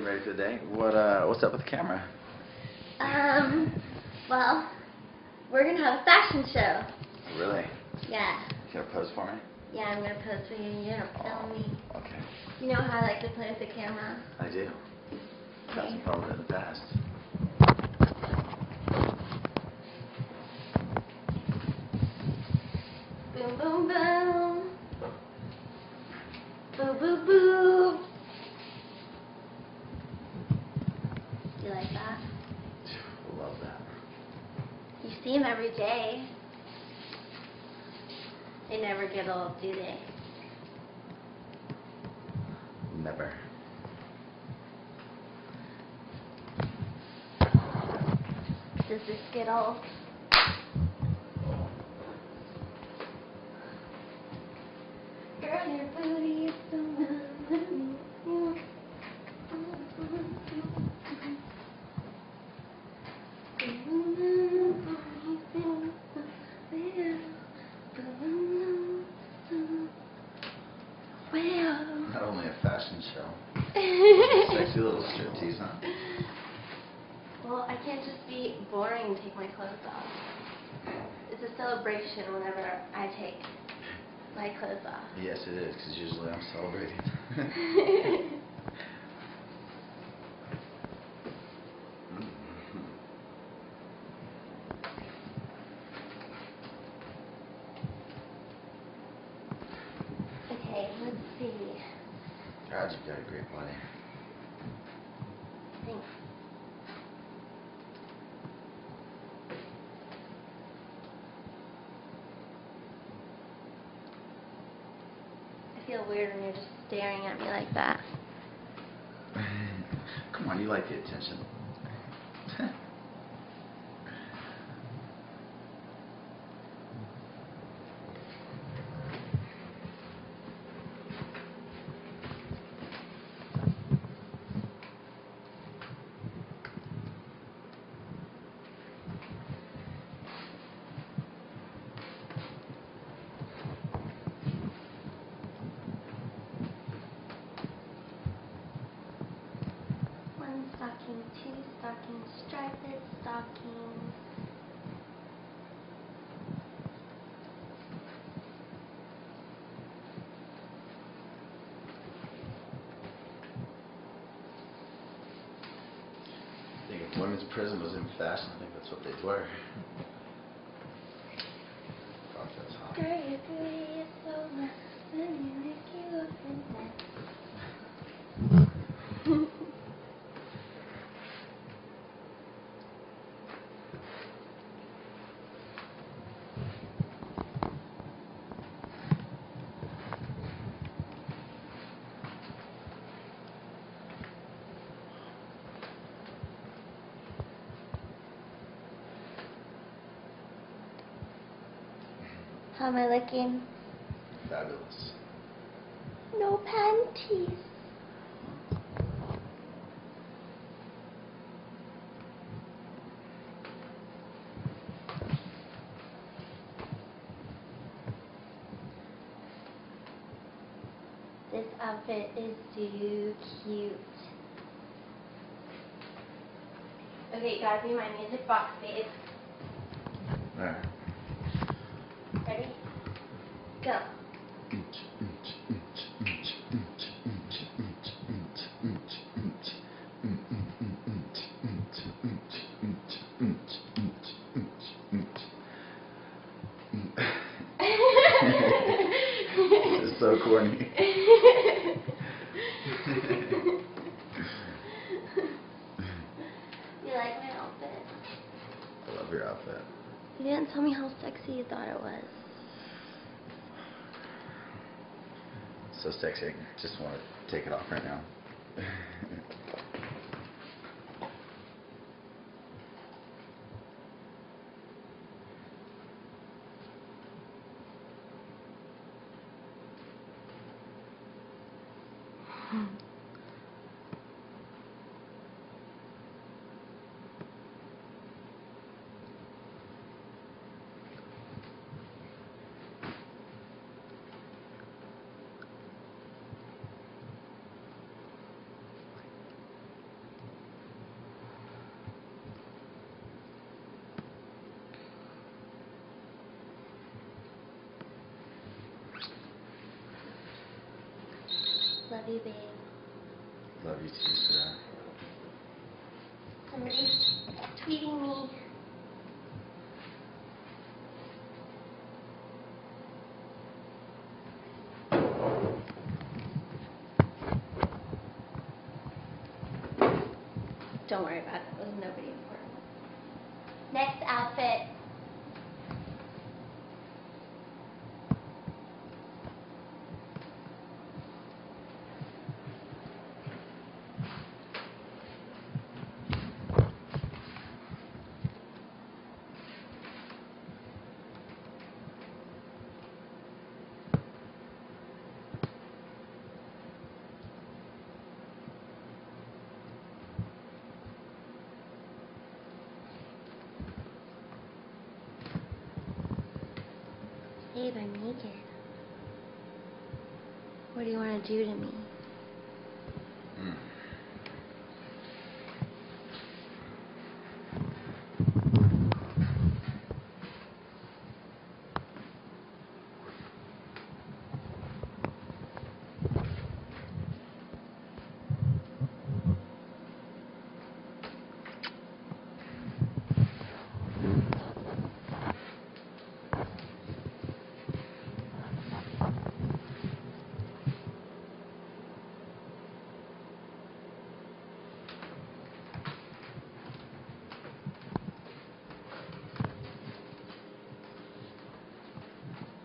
getting ready for the day. What uh, what's up with the camera? Um, well, we're gonna have a fashion show. Really? Yeah. You gonna pose for me? Yeah, I'm gonna pose for you and you're gonna film me. Okay. You know how I like to play with the camera? I do. Got some problems in the past. Boom, boom, boom. Boo, boo, boo. You like that? Love that. You see them every day. They never get old, do they? Never. Does this get old? Girl, your booty is so lovely. Well. Not only a fashion show. Sexy little striptease, huh? Well, I can't just be take my clothes off. It's a celebration whenever I take my clothes off. Yes, it is, because usually I'm celebrating. okay, let's see. God, you've got a great body. Weird when you're just staring at me like that. Come on, you like the attention. One stocking, two stockings, striped. I think if women's prison was in fashion, I think that's what they'd wear. Fuck, that's hot. Girl, your booty is so nice. Let me make you look nice. How am I looking? Fabulous. No panties. This outfit is too cute. Okay, you gotta be my music box, babe. There. So corny. you like my outfit? I love your outfit. You didn't tell me how sexy you thought it was. So sexy, I just want to take it off right now. You, babe. Love you too, sir. Somebody's tweeting me. Don't worry about it. It was nobody important. Next outfit. Babe, I'm naked. What do you want to do to me? Mm.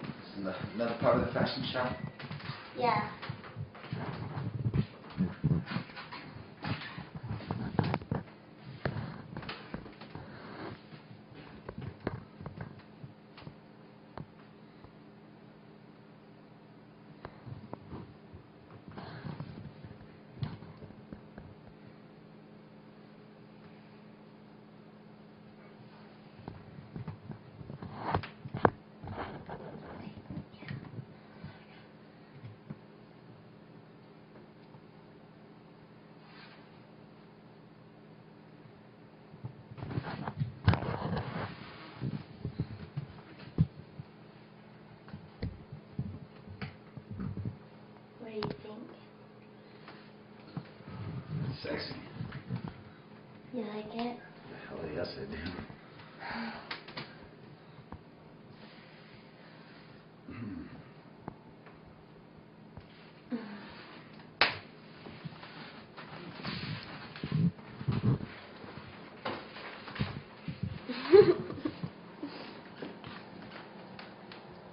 This is ano- another part the fashion show. Yeah. What do you think? Sexy. You like it? Hell yes, I do.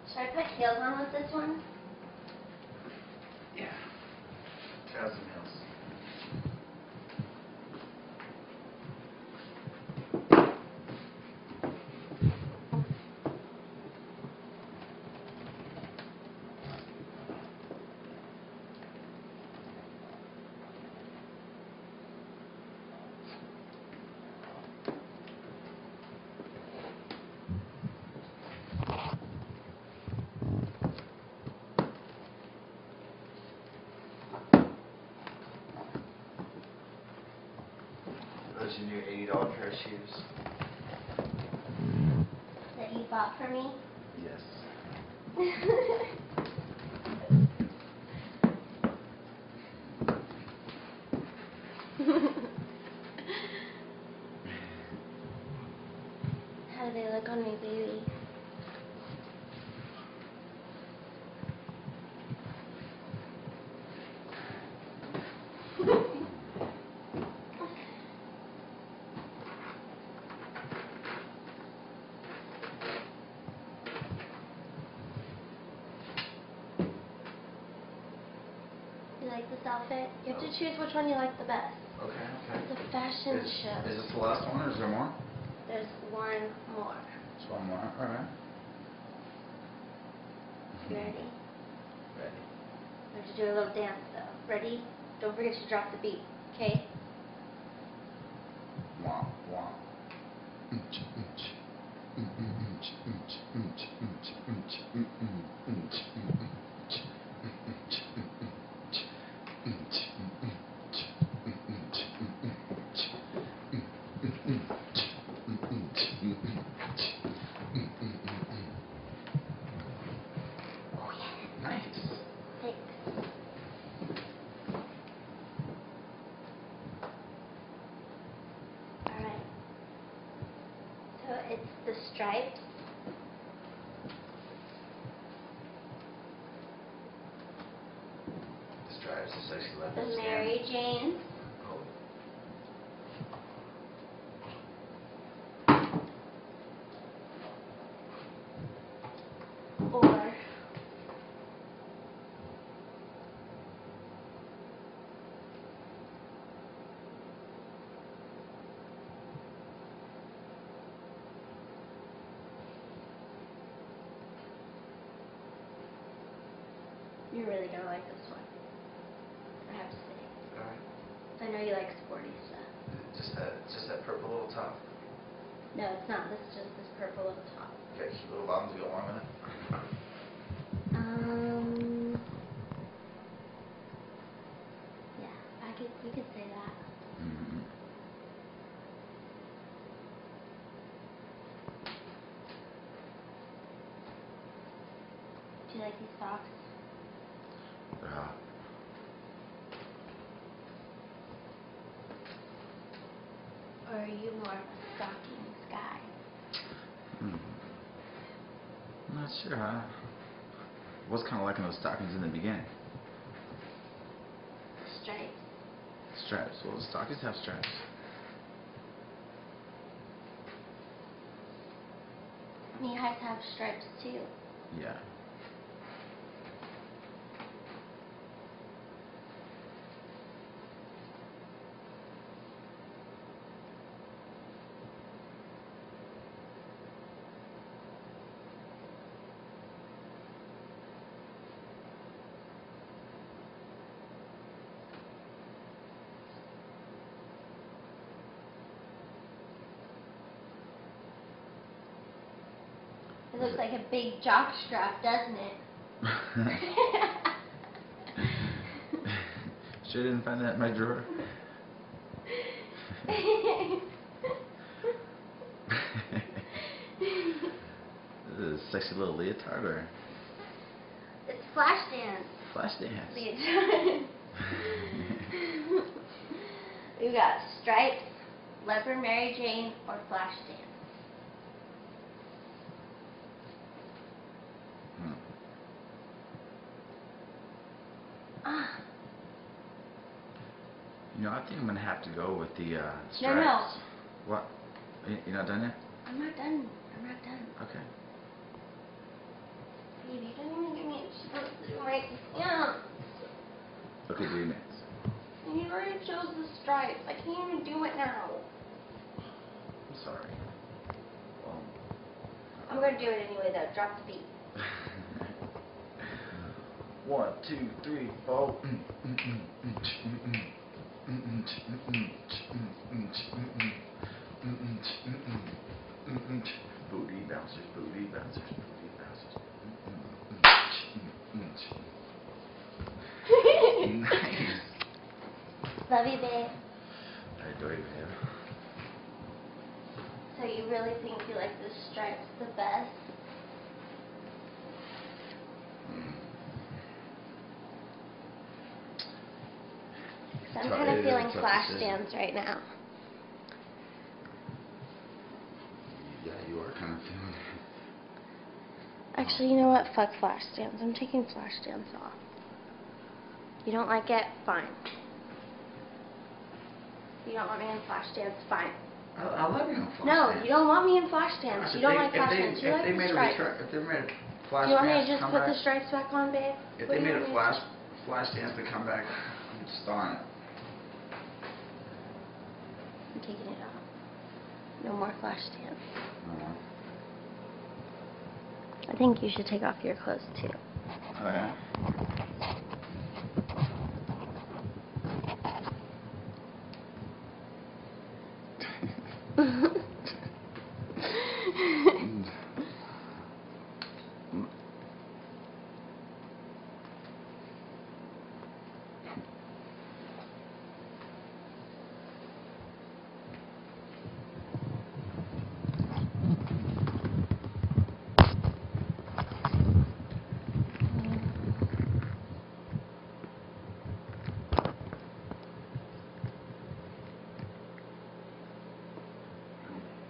Should I put heels on with this one? Those your new eighty dollar pair of shoes. That you bought for me? Yes. How do they look on me, baby? You like this outfit? You have to choose which one you like the best. Okay, okay. It's a fashion Is, show. is this the last one or is there more? There's one more. Just one more. All right. You ready? Ready. We have to do a little dance though. Ready? Don't forget to drop the beat, okay? Womp womp. Unch, unch. Mm, mm, unch, unch, unch, unch, unch, mm, mm, unch, mm, unch. Mm, unch, mm, unch. Unch, mm, unch. Mm, unch, mm, unch. Mm, mm, unch. Mm, unch, mm, unch. Mm, mm, mm, mm. Oh yeah. Nice. Thanks. stripes. The sexy The leopard skin. Mary Jane. Oh, Or You're really gonna like this one. I have to say. alright. I know you like sporty stuff. Just that, just that purple little top. No, it's not. This is just this purple little top. Okay, cute little bottoms to go along with it. Um. Yeah, I could. You could say that. Mhm. Do you like these socks? Yeah. Or are you more of a stockings guy? Hmm. I'm not sure. I was kind of liking those stockings in the beginning. Stripes. Straps. Well, the stockings have straps. Knee highs have stripes too. Yeah. It looks like a big jock strap, doesn't it? sure didn't find that in my drawer. This is a sexy little leotard or it's flash dance. flash dance. Leotard. We've got stripes, leopard Mary Jane, or flash dance. Hmm. Ah, You know, I think I'm gonna have to go with the uh, stripes. no, no. What? You- You're not done yet? I'm not done. I'm not done. Okay. Babe, you don't even give me a chance to do my yeah. Okay, do you next. You already chose the stripes. I can't even do it now. I'm sorry. Well, I'm gonna do it anyway though. Drop the beat. One, two, three, four. Booty bouncers, booty bouncers, booty bouncers. Nice. Love you, babe. I adore you, babe. So you really think you like the stripes the best? So I'm kind of feeling flash dance right now. Yeah, you are kind of feeling Actually, you know what? Fuck flash dance. I'm taking flash dance off. You don't like it? Fine. You don't want me in flash dance? Fine. I, I love you on flash No, dance. you don't want me in flash dance. You don't they- like flash they- dance. You if like they the made a stripes. If they made a flash Do you want me to just put the stripes back on, babe? If What they made a flash flash dance to come back, I'm just on it. I'm taking it off. No more flash tan. Uh-huh. I think you should take off your clothes too. Oh yeah. Mm.